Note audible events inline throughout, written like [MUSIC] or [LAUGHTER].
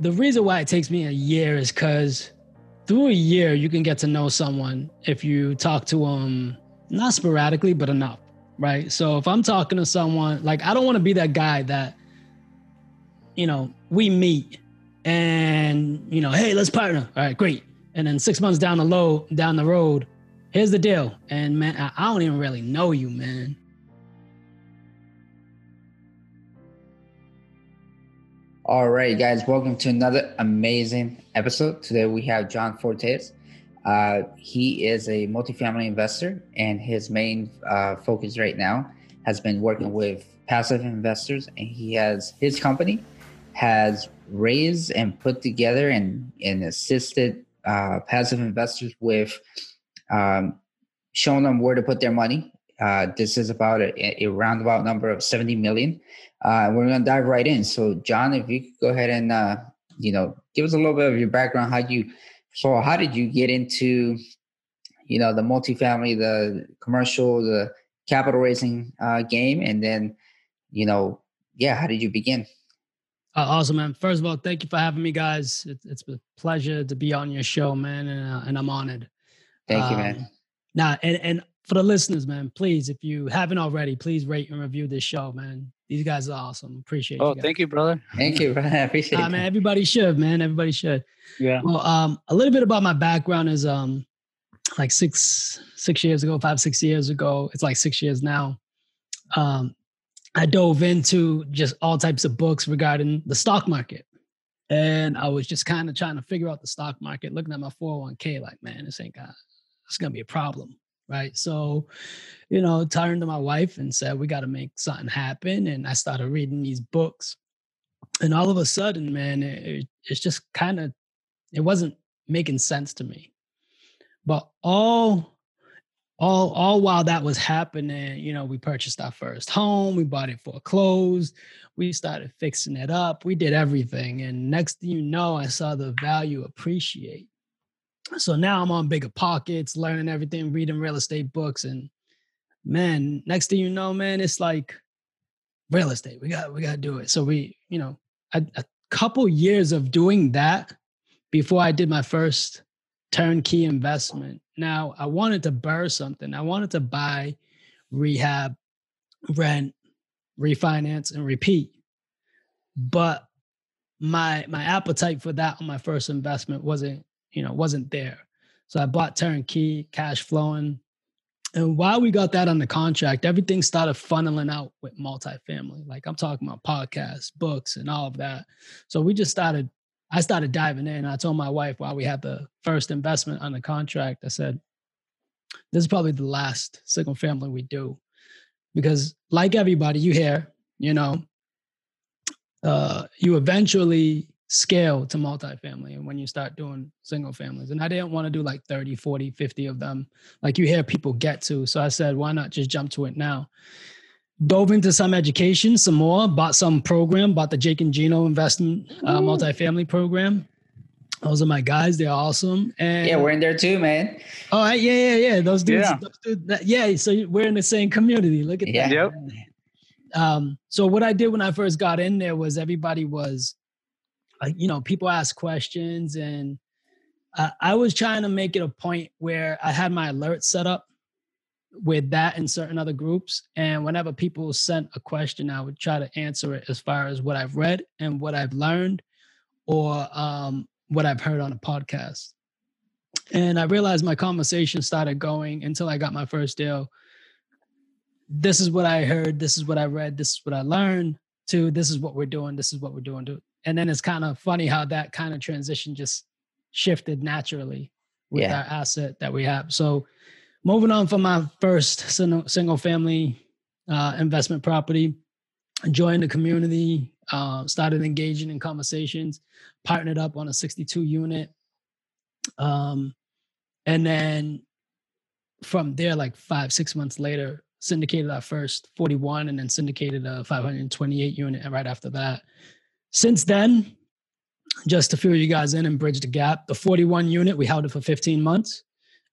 the reason why it takes me a year is because through a year you can get to know someone if you talk to them not sporadically but enough right? So if i'm talking to someone like i don't want to be that guy that you know we meet and you know hey let's partner. All right great. And then six months down the low down the road here's the deal. And man i, I don't even really know you man All right, guys, welcome to another amazing episode. Today we have John Fortes. Uh, he is a multifamily investor, and his main uh, focus right now has been working with passive investors. And he has his company has raised and put together and, and assisted uh, passive investors with um, showing them where to put their money. Uh, this is about a, a roundabout number of 70 million uh, we're gonna dive right in. So, John, if you could go ahead and uh, you know give us a little bit of your background, how you so how did you get into you know the multifamily, the commercial, the capital raising uh, game, and then you know yeah, how did you begin? Uh, awesome, man. First of all, thank you for having me, guys. It, it's a pleasure to be on your show, man, and, uh, and I'm honored. Thank um, you, man. Now, and, and for the listeners, man, please, if you haven't already, please rate and review this show, man. These guys are awesome. Appreciate oh, you. Oh, thank you, brother. Thank you, brother. [LAUGHS] I appreciate uh. Man, everybody should, man. Everybody should. Yeah. Well, um, a little bit about my background is um like six six years ago, five, six years ago. It's like six years now. Um, I dove into just all types of books regarding the stock market. And I was just kind of trying to figure out the stock market, looking at my 401k, like, man, this ain't got it's gonna be a problem right? So, you know, turned to my wife and said, we got to make something happen. And I started reading these books. And all of a sudden, man, it, it's just kind of, it wasn't making sense to me. But all, all, all while that was happening, you know, we purchased our first home, we bought it foreclosed, we started fixing it up, we did everything. And next thing you know, I saw the value appreciate so now I'm on bigger pockets, learning everything, reading real estate books, and man, next thing you know, man, it's like real estate. We got we got to do it. So we, you know, a, a couple years of doing that before I did my first turnkey investment. Now I wanted to burn something. I wanted to buy, rehab, rent, refinance, and repeat. But my my appetite for that on my first investment wasn't you know, wasn't there. So I bought turnkey, cash flowing. And while we got that on the contract, everything started funneling out with multifamily. Like I'm talking about podcasts, books, and all of that. So we just started, I started diving in. I told my wife while we had the first investment on the contract, I said, this is probably the last single family we do. Because like everybody, you hear, you know, uh, you eventually scale to multifamily and when you start doing single families. And I didn't want to do like 30, 40, 50 of them like you hear people get to. So I said, why not just jump to it now? Dove into some education, some more, bought some program, bought the Jake and Gino investment uh, multifamily program. Those are my guys. They're awesome. And yeah, we're in there too, man. Oh, yeah, yeah, yeah. Those dudes. Yeah. Those dudes, yeah. So we're in the same community. Look at yeah. that. Yep. Um, so what I did when I first got in there was everybody was like you know people ask questions and uh, i was trying to make it a point where i had my alerts set up with that and certain other groups and whenever people sent a question i would try to answer it as far as what i've read and what i've learned or um, what i've heard on a podcast. And i realized my conversation started going until i got my first deal. This is what i heard this is what i read this is what i learned to this is what we're doing this is what we're doing to and then it's kind of funny how that kind of transition just shifted naturally with yeah. our asset that we have. So moving on from my first single family uh, investment property, joined the community, uh, started engaging in conversations, partnered up on a 62 unit. Um, and then from there, like five, six months later, syndicated our first 41 and then syndicated a 528 unit right after that. Since then, just to fill you guys in and bridge the gap, the 41 unit, we held it for 15 months.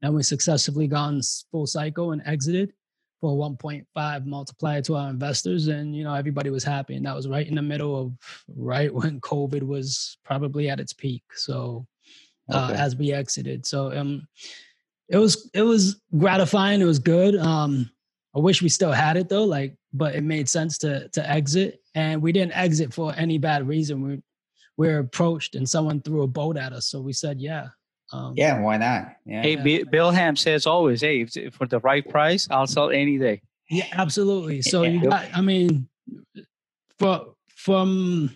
And we successfully gone full cycle and exited. for 1.5 multiplier to our investors. And you know everybody was happy. And that was right in the middle of right when [LAUGHS] covid was probably at its peak. So uh, okay. as we exited. So um it was it was gratifying. It was good. Um i wish we still had it though like but it made sense to to exit and we didn't exit for any bad reason we we were approached and someone threw a boat at us so we said yeah um, yeah, why not? Yeah. Hey, B- Bill Ham says always, hey, for the right price, I'll sell any day. Yeah, absolutely. [LAUGHS] So yeah. you got, I mean, for from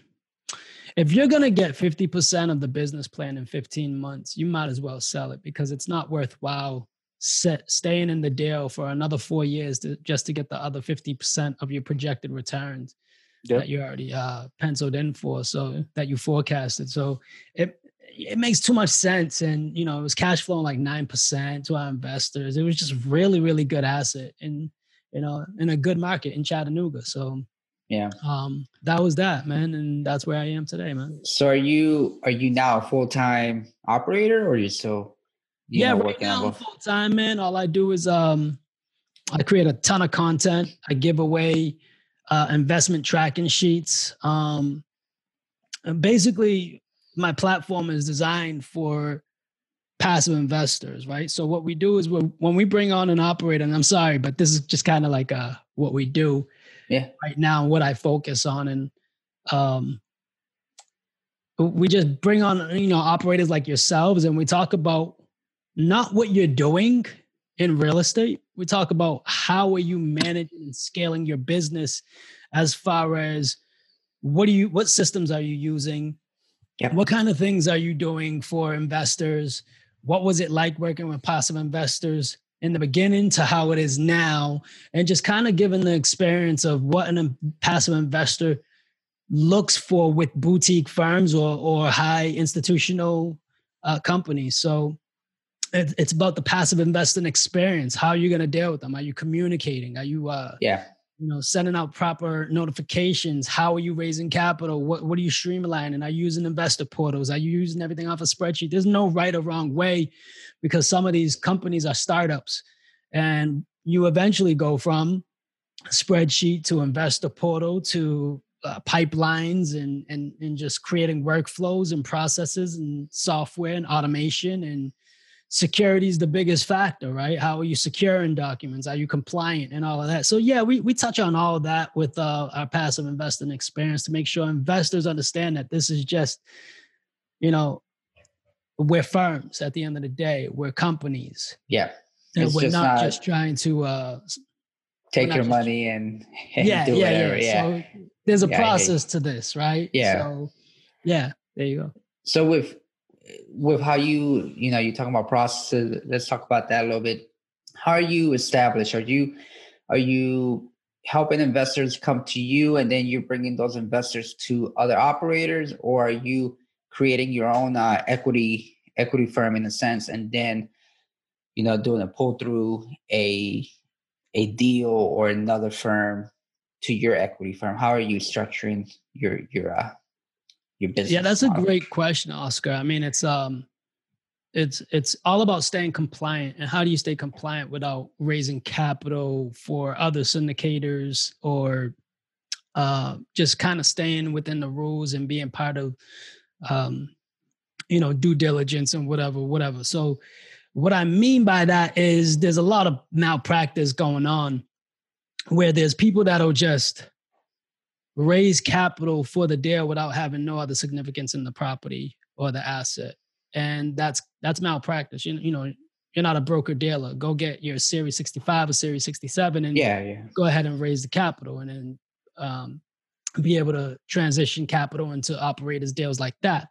if you're gonna get 50% of the business plan in 15 months, you might as well sell it because it's not worthwhile set, staying in the deal for another four years to, just to get the other 50% of your projected returns yep. that you already uh, penciled in for, so that you forecasted. So it it makes too much sense. And, you know, it was cash flowing like 9% to our investors. It was just really, really good asset and, you know, in a good market in Chattanooga. So, yeah, um, that was that, man. And that's where I am today, man. So are you, are you now a full-time operator or are you still, yeah, know, right now I'm full time, man. All I do is, um, I create a ton of content. I give away, uh, investment tracking sheets. Um, basically my platform is designed for passive investors, right? So what we do is when we bring on an operator, and I'm sorry, but this is just kind of like uh, what we do yeah. right now, what I focus on, and um, we just bring on you know operators like yourselves, and we talk about not what you're doing in real estate. We talk about how are you managing and scaling your business, as far as what do you what systems are you using Yep. What kind of things are you doing for investors? What was it like working with passive investors in the beginning to how it is now? And just kind of giving the experience of what a passive investor looks for with boutique firms or, or high institutional uh, companies. So it's about the passive investing experience. How are you going to deal with them? Are you communicating? Are you uh, yeah. you know sending out proper notifications? How are you raising capital? What, what are you streamlining? Are you using investor portals? Are you using everything off a spreadsheet? There's no right or wrong way because some of these companies are startups. And you eventually go from spreadsheet to investor portal to uh, pipelines and, and and just creating workflows and processes and software and automation and security is the biggest factor, right? How are you securing documents? Are you compliant and all of that? So yeah, we we touch on all of that with uh, our passive investing experience to make sure investors understand that this is just, you know, we're firms at the end of the day. We're companies. Yeah. And we're not, not, just trying to uh, take your money and, [LAUGHS] and yeah, do yeah, whatever. Yeah. yeah. So there's a yeah, process to this, right? Yeah. So yeah, there you go. So with with how you you know you talking about processes let's talk about that a little bit. How are you established? Are you are you helping investors come to you and then you're bringing those investors to other operators? Or are you creating your own uh, equity equity firm in a sense and then you know doing a pull through a a deal or another firm to your equity firm? How are you structuring your your uh, your business? Yeah, that's model? a great question, Oscar. I mean, it's um it's it's all about staying compliant and how do you stay compliant without raising capital for other syndicators or uh, just kind of staying within the rules and being part of um, you know due diligence and whatever whatever so what i mean by that is there's a lot of malpractice going on where there's people that'll just raise capital for the deal without having no other significance in the property or the asset. And that's that's malpractice. You, you know you're not a broker dealer. Go get your series 65 or series 67 and yeah, yeah. go ahead and raise the capital and then um, be able to transition capital into operators deals like that.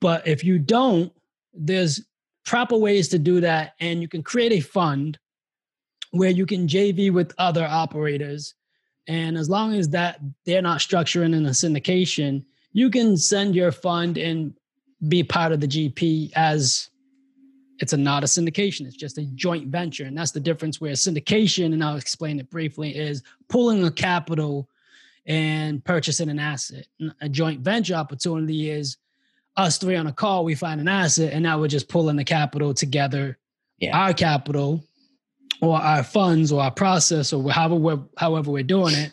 But if you don't there's proper ways to do that and you can create a fund where you can jv with other operators and as long as that they're not structuring in a syndication, you can send your fund and be part of the GP as it's a not a syndication. It's just a joint venture. And that's the difference where a syndication, and I'll explain it briefly, is pulling a capital and purchasing an asset. A joint venture opportunity is us three on a call, we find an asset, and now we're just pulling the capital together, yeah. our capital or our funds or our process or however we're however we're doing it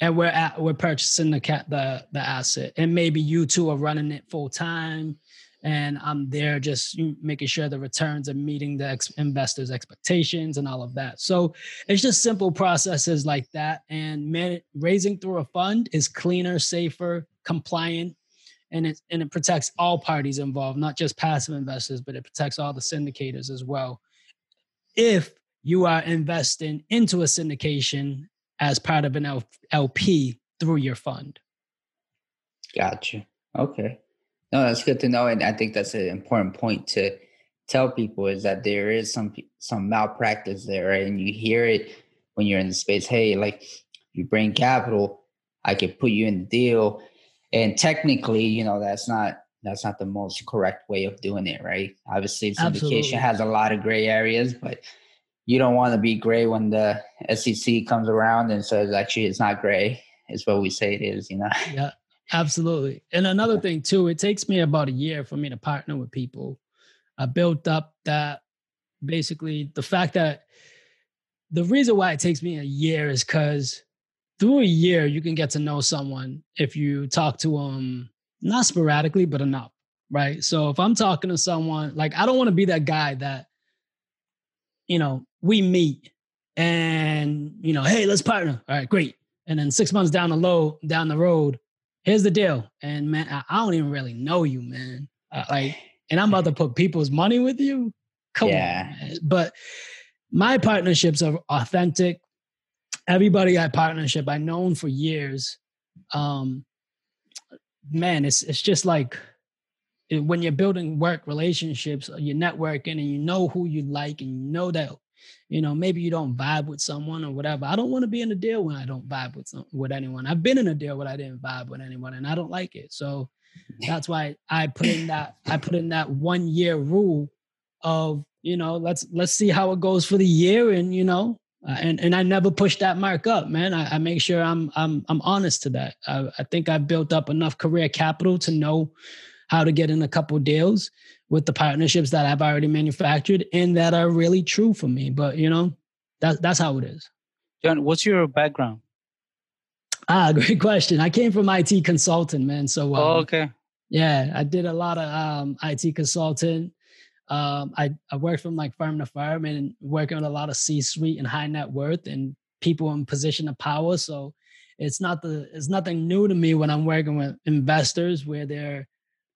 and we're at, we're purchasing the cat the the asset. And maybe you two are running it full time and i'm there just making sure the returns are meeting the ex- investors expectations and all of that. So it's just simple processes like that and man, raising through a fund is cleaner safer compliant and it and it protects all parties involved not just passive investors but it protects all the syndicators as well. If you are investing into a syndication as part of an LP through your fund. Gotcha. Okay. No, that's good to know, and I think that's an important point to tell people is that there is some some malpractice there, right? And you hear it when you're in the space. Hey, like you bring capital, I could put you in the deal, and technically, you know, that's not that's not the most correct way of doing it, right? Obviously, syndication Absolutely. has a lot of gray areas, but you don't want to be gray when the SEC comes around and says actually it's not gray. It's what we say it is, you know. Yeah, absolutely. And another thing too, it takes me about a year for me to partner with people. I built up that basically the fact that the reason why it takes me a year is because through a year you can get to know someone if you talk to them not sporadically but enough right so if i'm talking to someone like i don't want to be that guy that you know we meet and you know, hey, let's partner. All right, great. And then six months down the low down the road, here's the deal. And man, I, I don't even really know you, man. Uh, like, and I'm about to put people's money with you. Come yeah. on, man. but my partnerships are authentic. Everybody I partnership I known for years. Um, man, it's it's just like when you're building work relationships, you're networking, and you know who you like, and you know that you know maybe you don't vibe with someone or whatever i don't want to be in a deal when i don't vibe with some, with anyone i've been in a deal where i didn't vibe with anyone and i don't like it so that's why i put in that i put in that one year rule of you know let's let's see how it goes for the year and you know uh, and and I never push that mark up, man. I, I, make sure I'm I'm I'm honest to that. I, I think I've built up enough career capital to know how to get in a couple deals with the partnerships that I've already manufactured and that are really true for me. But you know, that's that's how it is. John, what's your background? Ah, [LAUGHS] great question. I came from IT consulting, man. So um, oh, okay. Yeah, I did a lot of um, IT consulting. Um, I, I worked from like firm to firm and working with a lot of C-suite and high net worth and people in position of power. So it's not the it's nothing new to me when I'm working with investors where they're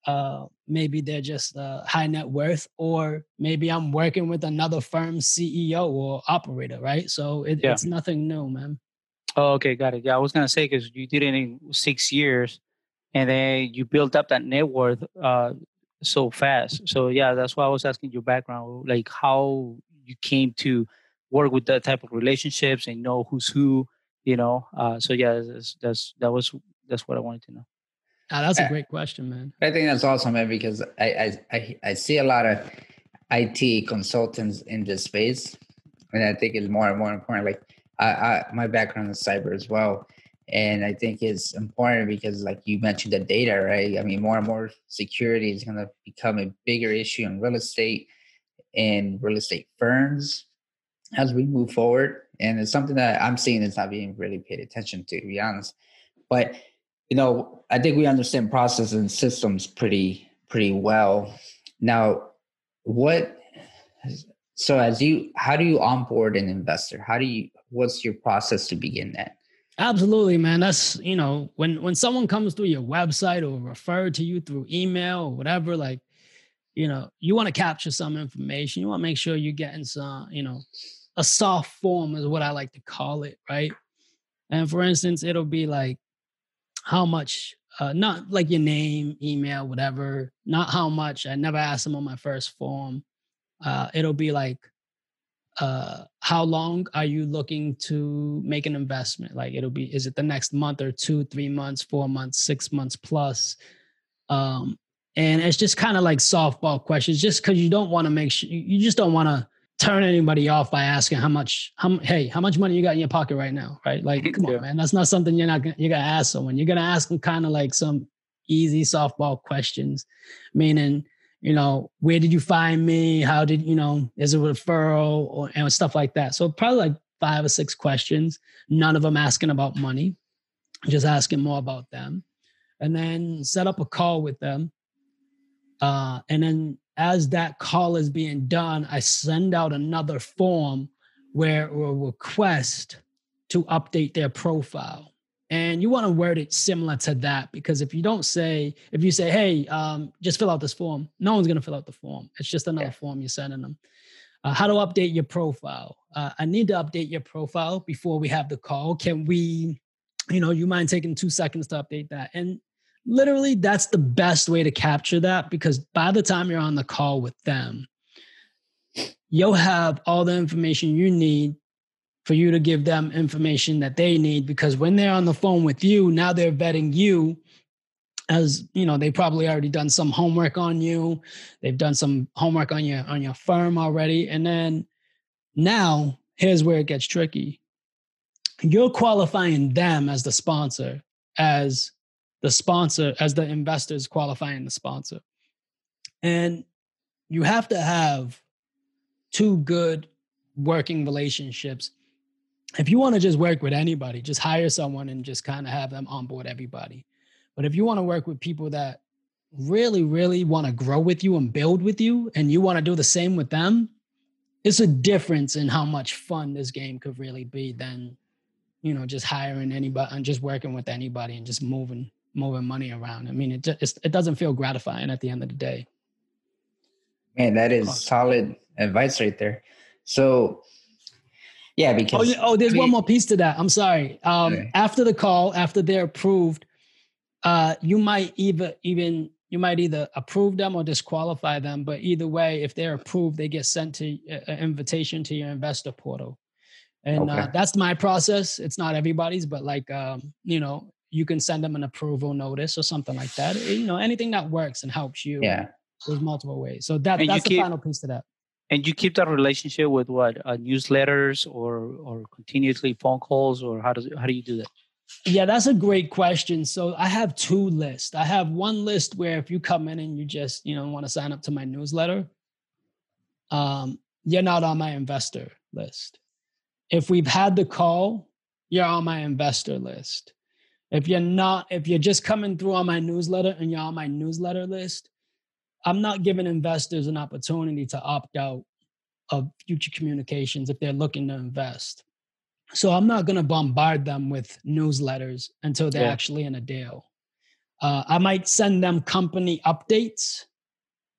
uh, maybe they're just uh, high net worth, or maybe I'm working with another firm's CEO or operator, right? So it, yeah. it's nothing new, man. Oh, okay, got it. Yeah, I was gonna say because you did it in six years, and then you built up that net worth uh, so fast. So yeah, that's why I was asking your background, like how you came to work with that type of relationships and know who's who, you know. Uh, so yeah, that's, that's that was that's what I wanted to know. Oh, that's a uh, great question, man. I think that's awesome, man, because I, I, I see a lot of IT consultants in this space, and I think it's more and more important. Like, I, I my background is cyber as well, and I think it's important because, like you mentioned, the data, right? I mean, more and more security is going to become a bigger issue in real estate and real estate firms as we move forward, and it's something that I'm seeing is not being really paid attention to, to be honest. But you know, I think we understand processes and systems pretty pretty well. Now, what so as you how do you onboard an investor? How do you what's your process to begin that? Absolutely, man. That's you know, when when someone comes through your website or referred to you through email or whatever, like, you know, you want to capture some information. You want to make sure you're getting some, you know, a soft form is what I like to call it, right? And for instance, it'll be like, how much uh, not like your name, email, whatever, not how much. I never asked them on my first form. Uh, it'll be like, uh, how long are you looking to make an investment? Like it'll be, is it the next month or two, three months, four months, six months plus? Um, and it's just kind of like softball questions, just because you don't want to make sure you just don't want to turn anybody off by asking how much how hey how much money you got in your pocket right now right like [LAUGHS] come yeah. on man that's not something you're not gonna, you're gonna ask someone you're gonna ask them kind of like some easy softball questions meaning you know, where did you find me? How did you know? Is it a referral or and stuff like that? So probably like five or six questions. None of them asking about money, just asking more about them, and then set up a call with them. Uh, and then as that call is being done, I send out another form where a request to update their profile. And you want to word it similar to that because if you don't say if you say hey um, just fill out this form no one's going to fill out the form. It's just another yeah. form you're sending them. Uh, how to update your profile. Uh, i need to update your profile before we have the call. Can we you know you mind taking two seconds to update that? And literally that's the best way to capture that because by the time you're on the call with them you'll have all the information you need for you to give them information that they need because when they're on the phone with you now they're vetting you as you know they probably already done some homework on you. They've done some homework on your on your firm already. And then now here's where it gets tricky. You're qualifying them as the sponsor as the sponsor as the investors qualifying the sponsor. And you have to have two good working relationships. If you want to just work with anybody, just hire someone and just kind of have them onboard everybody. But if you want to work with people that really, really want to grow with you and build with you, and you want to do the same with them, it's a difference in how much fun this game could really be than, you know, just hiring anybody and just working with anybody and just moving moving money around. I mean, it just it doesn't feel gratifying at the end of the day. Man, that is solid advice right there. So yeah, because oh, oh there's I mean, one more piece to that. I'm sorry. Um, okay. After the call, after they're approved, uh, you might either even you might either approve them or disqualify them. But either way, if they're approved, they get sent to uh, an invitation to your investor portal, and uh, okay. uh, that's my process. It's not everybody's, but like um, you know, you can send them an approval notice or something like that. You know, anything that works and helps you. Yeah. There's multiple ways. So that that's the keep, final piece to that and you keep that relationship with what uh, newsletters or or continuously phone calls or how does how do you do that yeah that's a great question so i have two lists i have one list where if you come in and you just you know want to sign up to my newsletter um you're not on my investor list if we've had the call you're on my investor list if you're not if you're just coming through on my newsletter and you're on my newsletter list I'm not giving investors an opportunity to opt out of future communications if they're looking to invest. So I'm not going to bombard them with newsletters until they're yeah. actually in a deal. Uh, I might send them company updates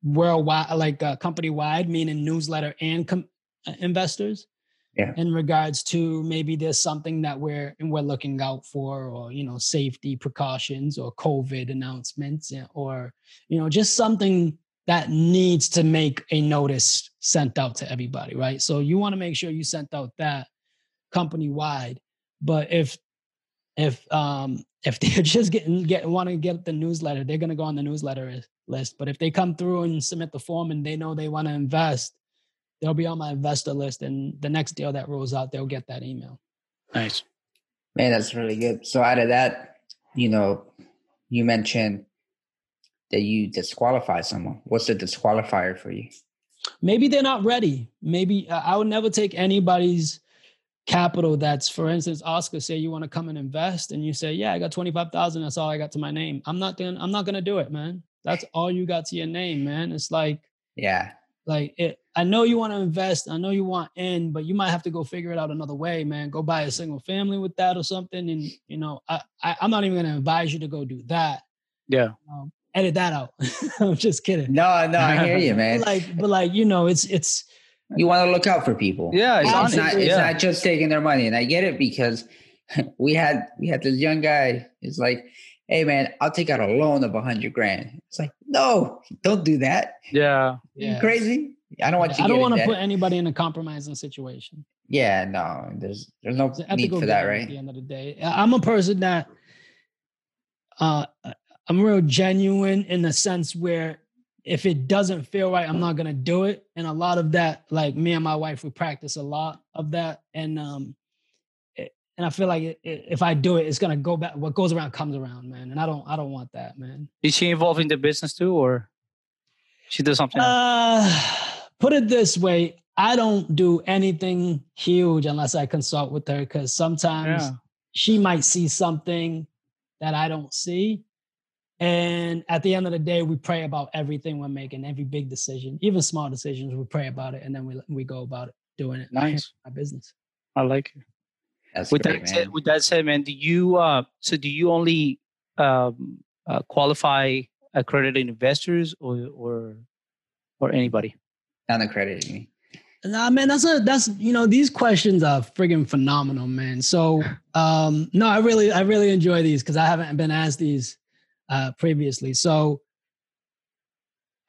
worldwide, like uh, company wide, meaning newsletter and com- uh, investors yeah. in regards to maybe there's something that we're and we're looking out for or you know safety precautions or covid announcements or you know just something that needs to make a notice sent out to everybody right so you want to make sure you sent out that company wide but if if um [LAUGHS] if they're just getting get want to get the newsletter they're going to go on the newsletter list but if they come through and submit the form and they know they want to invest they'll be on my investor list and the next deal that rolls out they'll get that email. Nice. Man that's really good. So out of that you know you mentioned that you disqualify someone. What's the disqualifier for you? Maybe they're not ready. Maybe uh, i would never take anybody's capital that's for instance oscar say you want to come and invest and you say yeah i got 25000 that's all i got to my name. I'm not doing i'm not going to do it man. That's all you got to your name man. It's like yeah. like it, I know you want to invest. I know you want in, but you might have to go figure it out another way, man. Go buy a single family with that or something. And you know, I, I am not even going to advise you to go do that. Yeah. Um, edit that out. [LAUGHS] I'm just kidding. No, no, I hear you, man. [LAUGHS] like, but like, you know, it's it's. You want to look out for people. Yeah, it's, it's not. It's yeah. not just taking their money, and I get it because [LAUGHS] we had we had this young guy. It's like hey man, I'll take out a loan of a hundred grand. It's like, no, don't do that. Yeah. yeah. crazy? I don't want you I don't want to put anybody in a compromising situation. Yeah, no, there's there's no need for that, right? At the end of the day, I'm a person that uh I'm real genuine in the sense where if it doesn't feel right, I'm not gonna do it. And a lot of that, like me and my wife, we practice a lot of that. And um and I feel like it, it, if I do it, it's gonna go back. What goes around comes around, man. And I don't, I don't want that, man. Is she involved in the business too, or? She does something. Uh, put it this way: I don't do anything huge unless I consult with her because sometimes yeah. she might see something that I don't see. And at the end of the day, we pray about everything we're making, every big decision, even small decisions. We pray about it, and then we we go about it, doing it. Nice, my business. I like it. That's with great, that man. said, with that said, man, do you uh so do you only um uh, qualify accredited investors or or or anybody? Non-accredited. me. Nah, man, that's a that's you know these questions are friggin' phenomenal, man. So [LAUGHS] um no, I really I really enjoy these because I haven't been asked these uh previously. So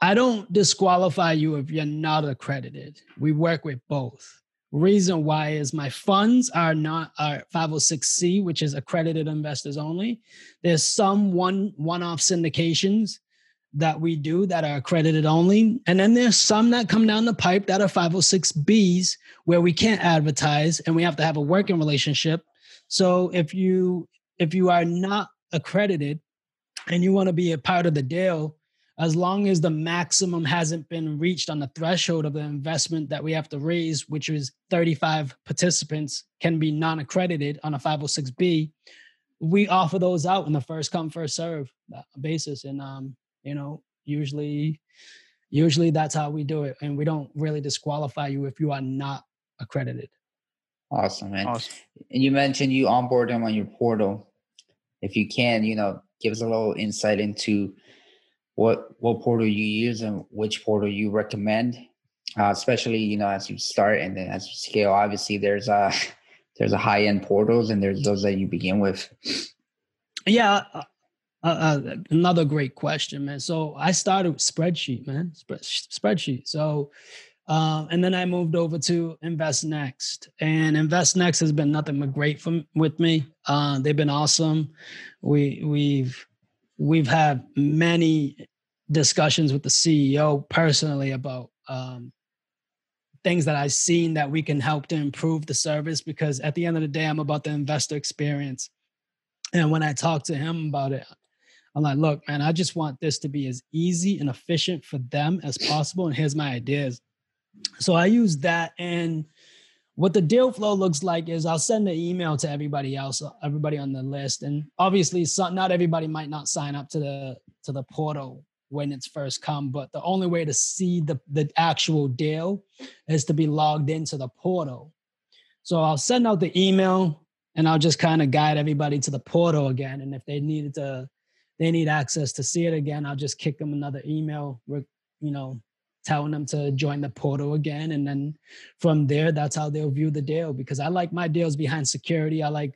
I don't disqualify you if you're not accredited. We work with both. Reason why is my funds are not are 506c, which is accredited investors only. There's some one one-off syndications that we do that are accredited only, and then there's some that come down the pipe that are 506bs where we can't advertise and we have to have a working relationship. So if you if you are not accredited and you want to be a part of the deal, as long as the maximum hasn't been reached on the threshold of the investment that we have to raise, which is 35 participants can be non-accredited on a 506b, we offer those out in the first come first serve uh, basis, and um, you know usually usually that's how we do it, and we don't really disqualify you if you are not accredited. Awesome, man. Awesome. And you mentioned you onboard them on your portal. If you can, you know, give us a little insight into what what portal you use and which portal you recommend uh, especially you know as you start and then as you scale obviously there's a [LAUGHS] there's a high end portals and there's those that you begin with yeah uh, uh, uh another great question man so i started with spreadsheet man Spread, spreadsheet so um, and then I moved over to Invest Next, and Invest Next has been nothing but great for, with me. Uh, they've been awesome. We we've we've had many discussions with the CEO personally about um, things that I've seen that we can help to improve the service because at the end of the day, I'm about the investor experience. And when I talk to him about it, I'm like, look, man, I just want this to be as easy and efficient for them as possible. And here's my ideas. So I use that and what the deal flow looks like is I'll send an email to everybody else, everybody on the list, and obviously, not everybody might not sign up to the to the portal when it's first come. But the only way to see the the actual deal is to be logged into the portal. So I'll send out the email, and I'll just kind of guide everybody to the portal again. And if they needed to, they need access to see it again, I'll just kick them another email. You know, telling them to join the portal again. And then from there, that's how they'll view the deal because I like my deals behind security. I like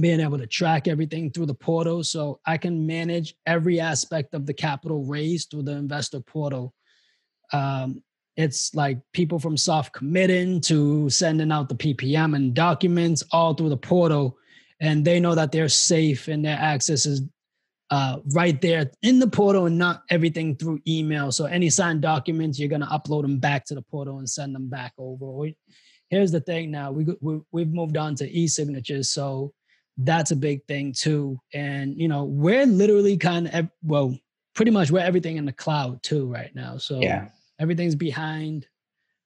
being able to track everything through the portal so I can manage every aspect of the capital raised through the investor portal. Um, it's like people from soft committing to sending out the PPM and documents all through the portal. And they know that they're safe and their access is uh, right there in the portal and not everything through email. So any signed documents, you're going to upload them back to the portal and send them back over. Here's the thing now we, we, we've moved on to e-signatures. So that's a big thing too. And, you know, we're literally kind of, well, pretty much we're everything in the cloud too right now. So yeah, everything's behind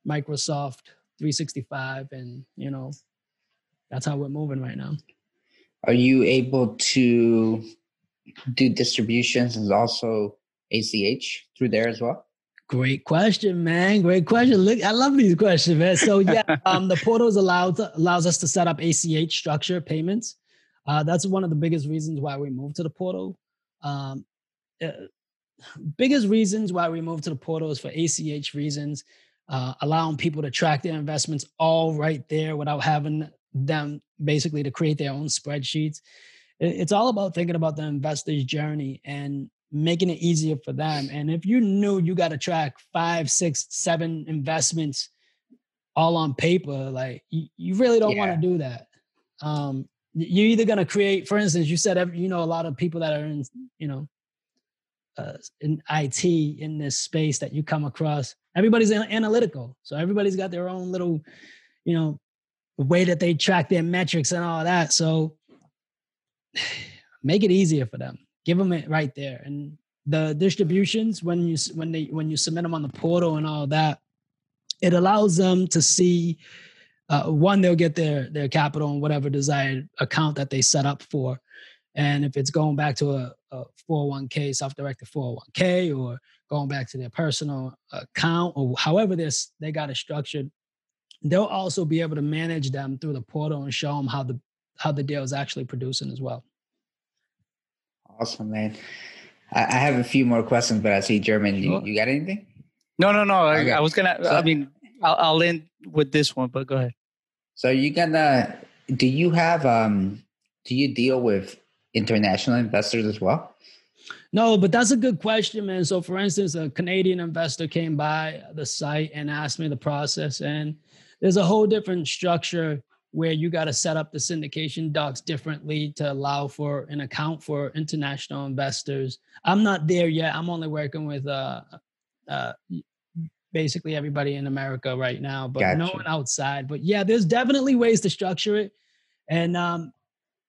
Microsoft 365 and, you know, that's how we're moving right now. Are you able to do distributions and also ACH through there as well? Great question, man. Great question. Look, I love these questions, man. So yeah, [LAUGHS] um, the portal is allowed allows us to set up ACH structure payments. Uh, that's one of the biggest reasons why we moved to the portal. Um, uh, biggest reasons why we moved to the portal is for ACH reasons, uh, allowing people to track their investments all right there without having them basically to create their own spreadsheets it's all about thinking about the investor's journey and making it easier for them. And if you knew you got to track five, six, seven investments all on paper, like you, you really don't yeah. want to do that. Um, you're either going to create, for instance, you said, you know, a lot of people that are in, you know, uh, in IT in this space that you come across, everybody's analytical. So everybody's got their own little, you know, way that they track their metrics and all that. So [SIGHS] make it easier for them. Give them it right there. And the distributions when you when they when you submit them on the portal and all that, it allows them to see uh, one they'll get their their capital in whatever desired account that they set up for and if it's going back to a, a 401k self-directed 401k or going back to their personal account or however this they got it structured they'll also be able to manage them through the portal and show them how the how the deal is actually producing as well awesome man i, I have a few more questions but i see german you, you got anything no no no okay. I, I, was gonna so, i mean I'll, I'll end with this one but go ahead so you gonna do you have um do you deal with international investors as well? No, but that's a good question, man. So, for instance, a Canadian investor came by the site and asked me the process, and there's a whole different structure where you got to set up the syndication docs differently to allow for an account for international investors. I'm not there yet. I'm only working with uh, uh, basically everybody in America right now, but gotcha. no one outside. But yeah, there's definitely ways to structure it. And um,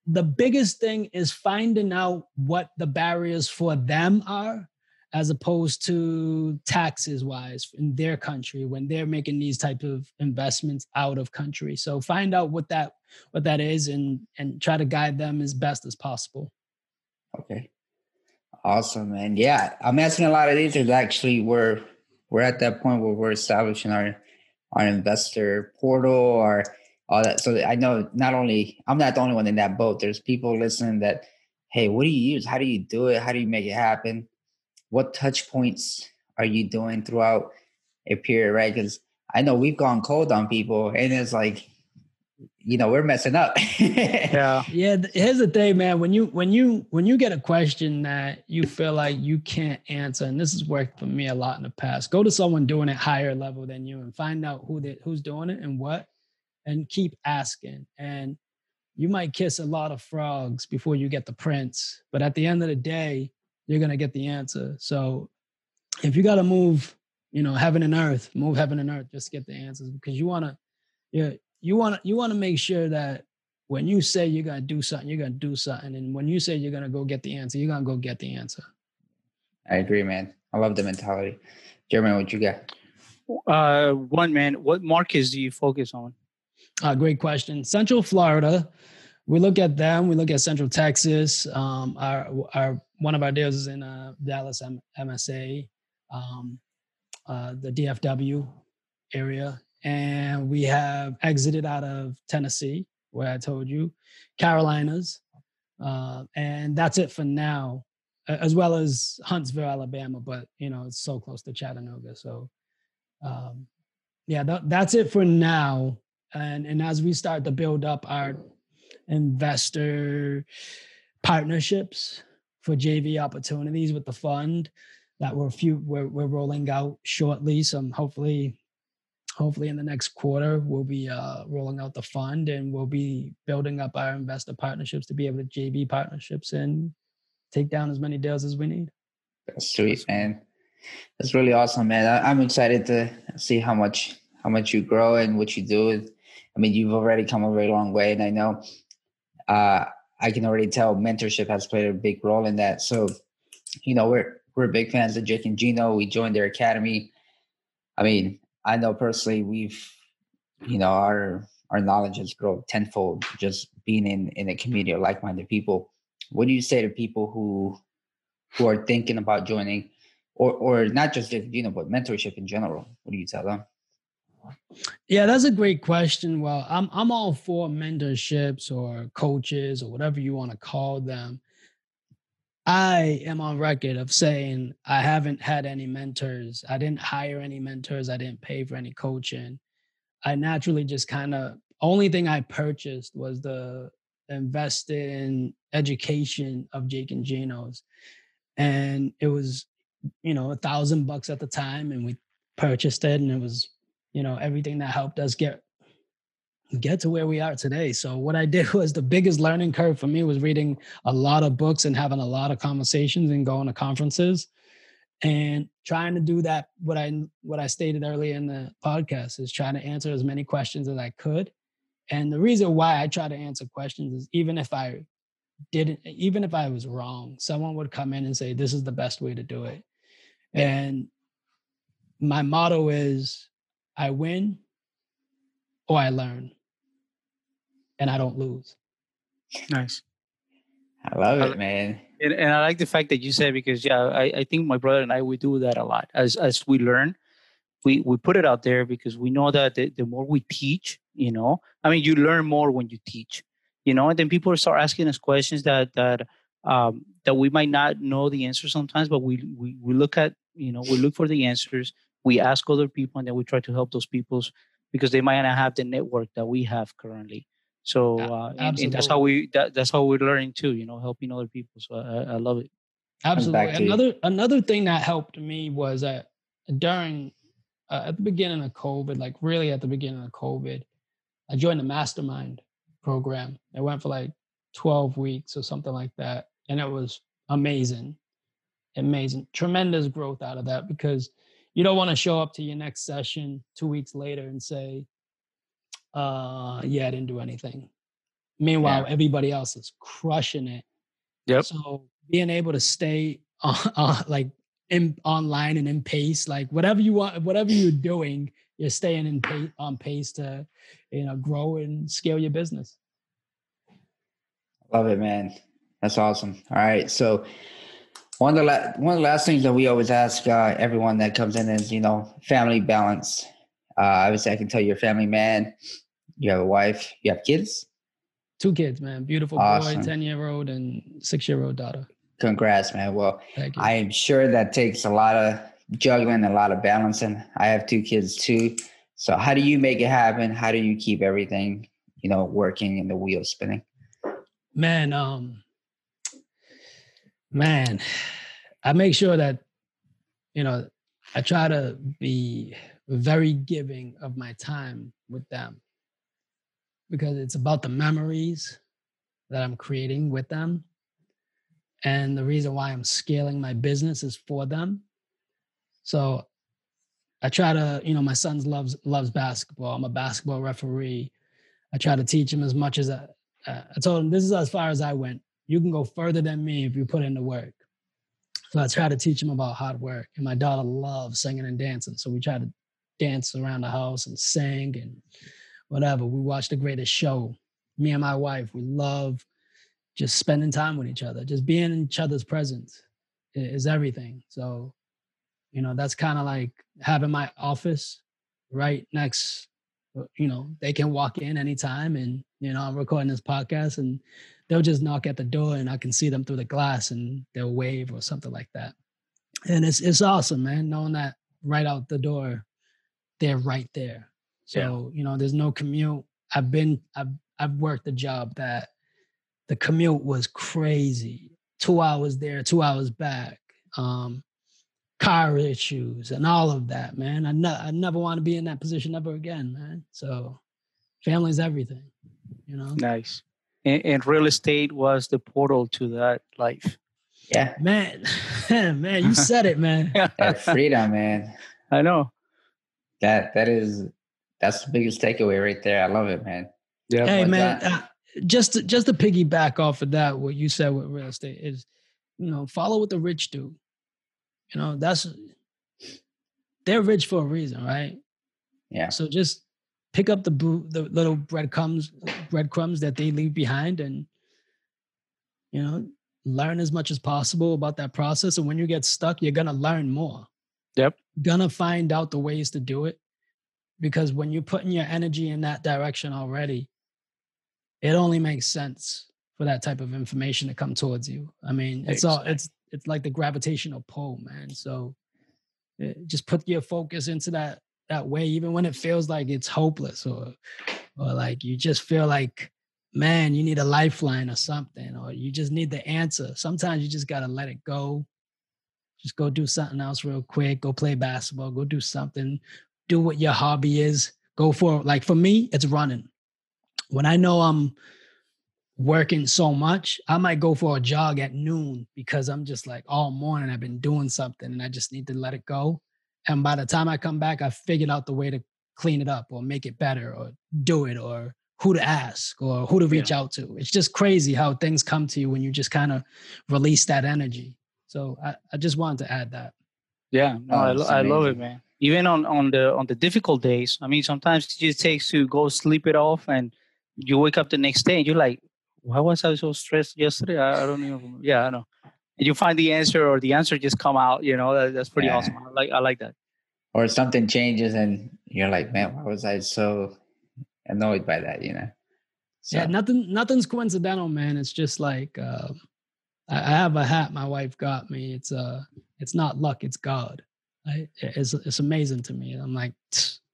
the biggest thing is finding out what the barriers for them are as opposed to taxes wise in their country when they're making these type of investments out of country so find out what that what that is and and try to guide them as best as possible okay awesome and yeah i'm asking a lot of these is actually we're we're at that point where we're establishing our our investor portal or all that. So I know not only I'm not the only one in that boat. There's people listening that, hey, what do you use? How do you do it? How do you make it happen? What touch points are you doing throughout a period, right? Because I know we've gone cold on people, and it's like, you know, we're messing up. [LAUGHS] yeah, yeah. Here's the thing, man. When you when you when you get a question that you feel like you can't answer, and this has worked for me a lot in the past, go to someone doing it higher level than you and find out who they, who's doing it and what and keep asking. And you might kiss a lot of frogs before you get the prince, but at the end of the day, you're going to get the answer. So if you got to move, you know, heaven and earth, move heaven and earth, just get the answers because you want to, you you want to, you want to make sure that when you say you're going to do something, you're going to do something. And when you say you're going to go get the answer, you're going to go get the answer. I agree, man. I love the mentality. Jeremy, what you got? Uh, one man, what markets do you focus on? Uh, great question. Central Florida, we look at them. We look at Central Texas. Um, our, our one of our deals is in uh, Dallas M- MSA, um, uh, the DFW area, and we have exited out of Tennessee, where I told you, Carolinas, uh, and that's it for now, as well as Huntsville, Alabama. But you know, it's so close to Chattanooga, so um, yeah, th- that's it for now and and as we start to build up our investor partnerships for JV opportunities with the fund that we're few we're, we're rolling out shortly. Some hopefully hopefully in the next quarter we'll be uh, rolling out the fund and we'll be building up our investor partnerships to be able to JV partnerships and take down as many deals as we need. That's sweet, man. That's really awesome, man. I, I'm excited to see how much how much you grow and what you do. I mean, you've already come a very long way, and I know uh, I can already tell mentorship has played a big role in that. So, you know, we're we're big fans of Jake and Gino. We joined their academy. I mean, I know personally we've, you know, our our knowledge has grown tenfold just being in in a community of like-minded people. What do you say to people who who are thinking about joining, or or not just Jake and Gino, but mentorship in general? What do you tell them? Yeah, that's a great question. Well, I'm I'm all for mentorships or coaches or whatever you want to call them. I am on record of saying I haven't had any mentors. I didn't hire any mentors. I didn't pay for any coaching. I naturally just kind of only thing I purchased was the invested in education of Jake and Gino's. And it was, you know, a thousand bucks at the time and we purchased it and it was you know everything that helped us get get to where we are today. So what i [LAUGHS] did was the biggest learning curve for me was reading a lot of books and having a lot of conversations and going to conferences and trying to do that what i what i stated earlier in the podcast is trying to answer as many questions as i could. And the reason why i try to answer questions is even if i didn't even if I was wrong, someone would come in and say, This is the best way to do it. And my motto is I win or I learn. And I don't lose. Nice. I love it, man. And, and I like the fact that you said because yeah, I, I think my brother and I we do that a lot. As as we learn, we we put it out there because we know that the, the more we teach, you know, I mean, you learn more when you teach, you know, and then people start asking us questions that that um, that we might not know the answer sometimes, but we we we look at you know we look for the answers. We ask other people, and then we try to help those people's because they might not have the network that we have currently. So uh, and, and, that's how we that, that's how we're learning too. You know, helping other people. So I, I love it. Absolutely. Another another thing that helped me was that during uh, at the beginning of COVID, like really at the beginning of COVID, I joined the mastermind program. It went for like 12 weeks or something like that. And it was amazing. Amazing. Tremendous growth out of that because you don't want to show up to your next session two weeks later and say, uh, yeah, I didn't do anything. Meanwhile, yeah. everybody else is crushing it. Yep. So being able to stay [LAUGHS] on, on like in online and in pace, like whatever you want, whatever you're [CLEARS THROAT] doing, you're staying in pace on pace to, you know, grow and scale your business. Love it, man. That's awesome. All right, so one of the la- one of the last things that we always ask uh, everyone that comes in is, you know, family balance. Uh, obviously, I can tell you're a family man you have a wife. You have kids. Two kids, man. Beautiful awesome. boy, ten year old and six year old daughter. Congrats, man. Well, I am sure that takes a lot of juggling, a lot of balancing. I have two kids too. So how do you make it happen? How do you keep everything, you know, working and the wheels spinning? Man, um, man, I make sure that, you know, I try to be very giving of my time with them because it's about the memories that I'm creating with them. And the reason why I'm scaling my business is for them. So I try to, you know, my son loves loves basketball. I'm a basketball referee. I try to teach him as much as I, I told him this is as far as I went. You can go further than me if you put in the work. So I try to teach him about hard work. And my daughter loves singing and dancing. So we try to dance around the house and sing and whatever. We watch The Greatest Show. Me and my wife, we love just spending time with each other, just being in each other's presence is everything. So, you know, that's kind of like having my office right next, you know, they can walk in anytime and, you know, I'm recording this podcast and they'll just knock at the door and I can see them through the glass and they'll wave or something like that. And it's it's awesome, man, knowing that right out the door, they're right there. So, yeah. you know, there's no commute. I've been I've I've worked a job that the commute was crazy. Two hours there, two hours back. Um, car issues and all of that, man. I, ne- I never want to be in that position ever again, man. So family's everything, you know? Nice. And, and real estate was the portal to that life. Yeah. Man, [LAUGHS] man, you said it, man. [LAUGHS] that freedom, man. I know. That that is that's the biggest takeaway right there. I love it, man. Yeah. Hey, man. Uh, just to, just to piggyback off of that, what you said with real estate is, you know, follow what the rich do. You know, that's they're rich for a reason, right? Yeah. So just pick up the boo, the little breadcrumbs breadcrumbs that they leave behind, and you know, learn as much as possible about that process. And when you get stuck, you're gonna learn more. Yep. Gonna find out the ways to do it because when you're putting your energy in that direction already it only makes sense for that type of information to come towards you i mean it's all it's it's like the gravitational pull man so eh, just put your focus into that that way even when it feels like it's hopeless or or like you just feel like man you need a lifeline or something or you just need the answer sometimes you just got to let it go just go do something else real quick go play basketball go do something do what your hobby is. Go for like for me, it's running. When I know I'm working so much, I might go for a jog at noon because I'm just like all morning I've been doing something and I just need to let it go. And by the time I come back, I figured out the way to clean it up or make it better or do it or who to ask or who to reach yeah. out to. It's just crazy how things come to you when you just kind of release that energy. So I, I just wanted to add that. Yeah, no, oh, I, lo- I love it, man. Even on on the on the difficult days, I mean, sometimes it just takes to go sleep it off, and you wake up the next day and you're like, "Why was I so stressed yesterday?" I, I don't even. Yeah, I know. And you find the answer, or the answer just come out. You know, that, that's pretty yeah. awesome. I like I like that. Or something changes, and you're like, "Man, why was I so annoyed by that?" You know. So. Yeah, nothing. Nothing's coincidental, man. It's just like uh, I, I have a hat my wife got me. It's uh, it's not luck, it's God. I, it's it's amazing to me. I'm like,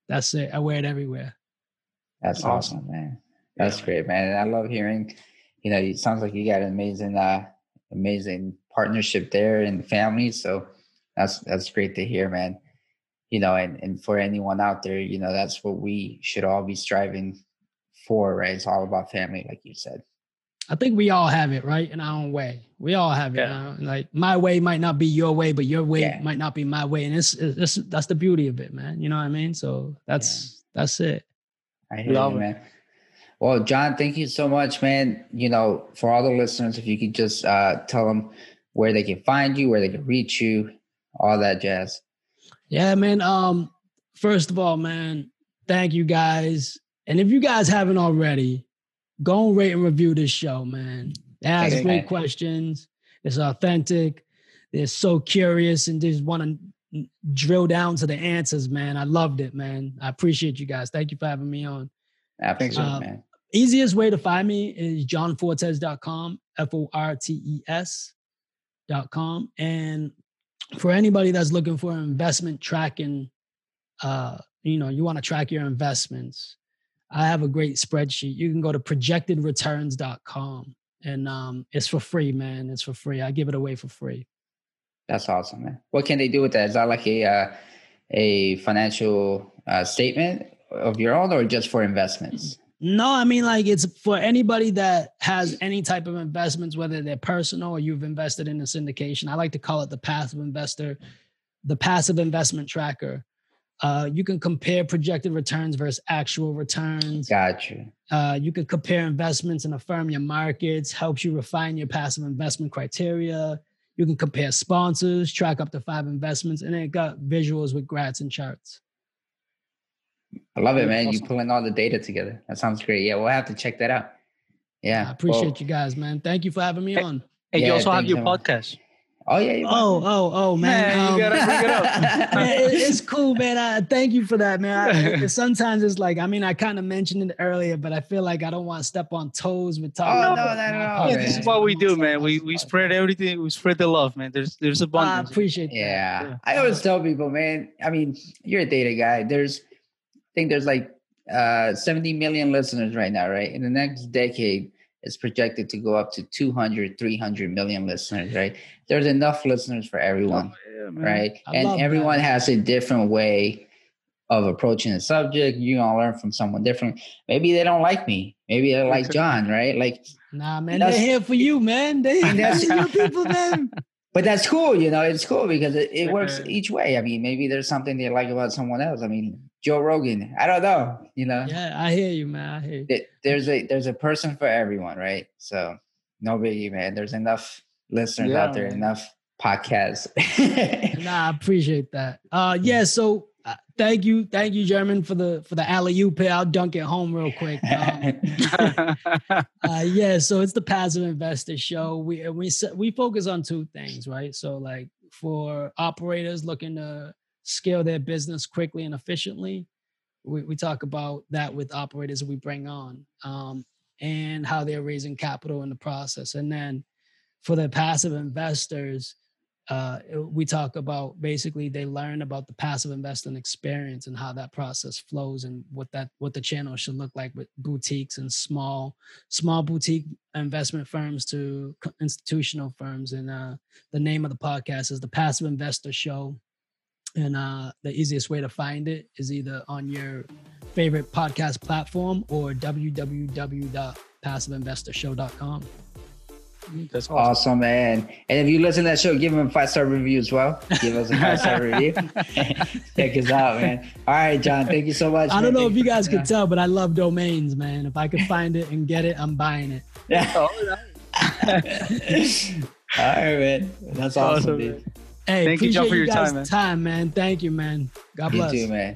that's it. I wear it everywhere. That's awesome, awesome man. That's yeah. great, man. and I love hearing. You know, it sounds like you got an amazing, uh, amazing partnership there and the family. So that's that's great to hear, man. You know, and and for anyone out there, you know, that's what we should all be striving for, right? It's all about family, like you said. I think we all have it, right? In our own way. We all have it. Yeah. Like my way might not be your way, but your way yeah. might not be my way. And it's, it's that's the beauty of it, man. You know what I mean? So that's yeah. that's it. I hear Love you, man. Well, John, thank you so much, man. You know, for all the listeners, if you could just uh, tell them where they can find you, where they can reach you, all that jazz. Yeah, man. Um, first of all, man, thank you guys. And if you guys haven't already, go and rate and review this show, man. They ask great man. questions. It's authentic. They're so curious and just want to drill down to the answers, man. I loved it, man. I appreciate you guys. Thank you for having me on. Absolutely, uh, man. Easiest way to find me is johnfortes.com, F O R T E S.com. And for anybody that's looking for investment tracking, uh, you know, you want to track your investments, I have a great spreadsheet. You can go to projectedreturns.com and um, it's for free, man. It's for free. I give it away for free. That's awesome, man. What can they do with that? Is that like a uh, a financial uh, statement of your own, or just for investments? No, I mean like it's for anybody that has any type of investments, whether they're personal or you've invested in a syndication. I like to call it the passive investor, the passive investment tracker. Uh, you can compare projected returns versus actual returns. Gotcha. Uh, you can compare investments and affirm your markets, helps you refine your passive investment criteria. You can compare sponsors, track up to five investments, and it got visuals with graphs and charts. I love it, man. Awesome. You pulling all the data together. That sounds great. Yeah, we'll have to check that out. Yeah. I appreciate well, you guys, man. Thank you for having me on. And yeah, you also have your podcast. Oh yeah. Oh oh oh man. man um, you gotta bring it up. [LAUGHS] man, it, it's cool, man. I thank you for that, man. I, [LAUGHS] sometimes it's like I mean I kind of mentioned it earlier, but I feel like I don't want to step on toes with talking. Oh no, no, no, no. this is what we do, man. We we spread everything. We spread the love, man. There's there's abundance. I appreciate. Yeah. yeah. I always tell people, man. I mean, you're a data guy. There's, I think there's like uh 70 million listeners right now, right? In the next decade it's projected to go up to 200 300 million listeners right? There's enough listeners for everyone oh, yeah, right? I and everyone that. has a different way of approaching the subject. You're gonna learn from someone different. Maybe they don't like me. Maybe they like [LAUGHS] john right? Like nah man they're here for you man. They [LAUGHS] your people man but that's cool you know it's cool because it, it works each way i mean maybe there's something they like about someone else i mean Joe Rogan. I don't know, you know. Yeah, I hear you, man. I hear you. There's a there's a person for everyone, right? So no biggie, man. There's enough listeners yeah, out there, man. enough podcasts. [LAUGHS] nah, I appreciate that. Uh yeah, so uh, thank you, thank you, German, for the for the alley oop. I'll dunk it home real quick. Um, [LAUGHS] uh, yeah, so it's the passive investor show. We we we focus on two things, right? So like for operators looking to scale their business quickly and efficiently. We, we talk about that with operators we bring on um, and how they're raising capital in the process. And then for the passive investors, uh, we talk about basically they learn about the passive investing experience and how that process flows and what that what the channel should look like with boutiques and small small boutique investment firms to institutional firms and uh, the name of the podcast is the passive investor show and uh, the easiest way to find it is either on your favorite podcast platform or www.passiveinvestorshow.com. That's awesome. Awesome, man. And if you listen to that show, give him a five star review as well. Give us a [LAUGHS] five star review. [LAUGHS] Check us out, man. All right, John. Thank you so much. I don't man. know Thank if you guys for- could tell, but I love domains, man. If I could find it and get it, I'm buying it. Yeah. [LAUGHS] Oh, All right, man. That's awesome, Awesome, dude. man. Hey, Thank you, John, for you your guys' time, man. time, man. Thank you, man. God You bless. too, man.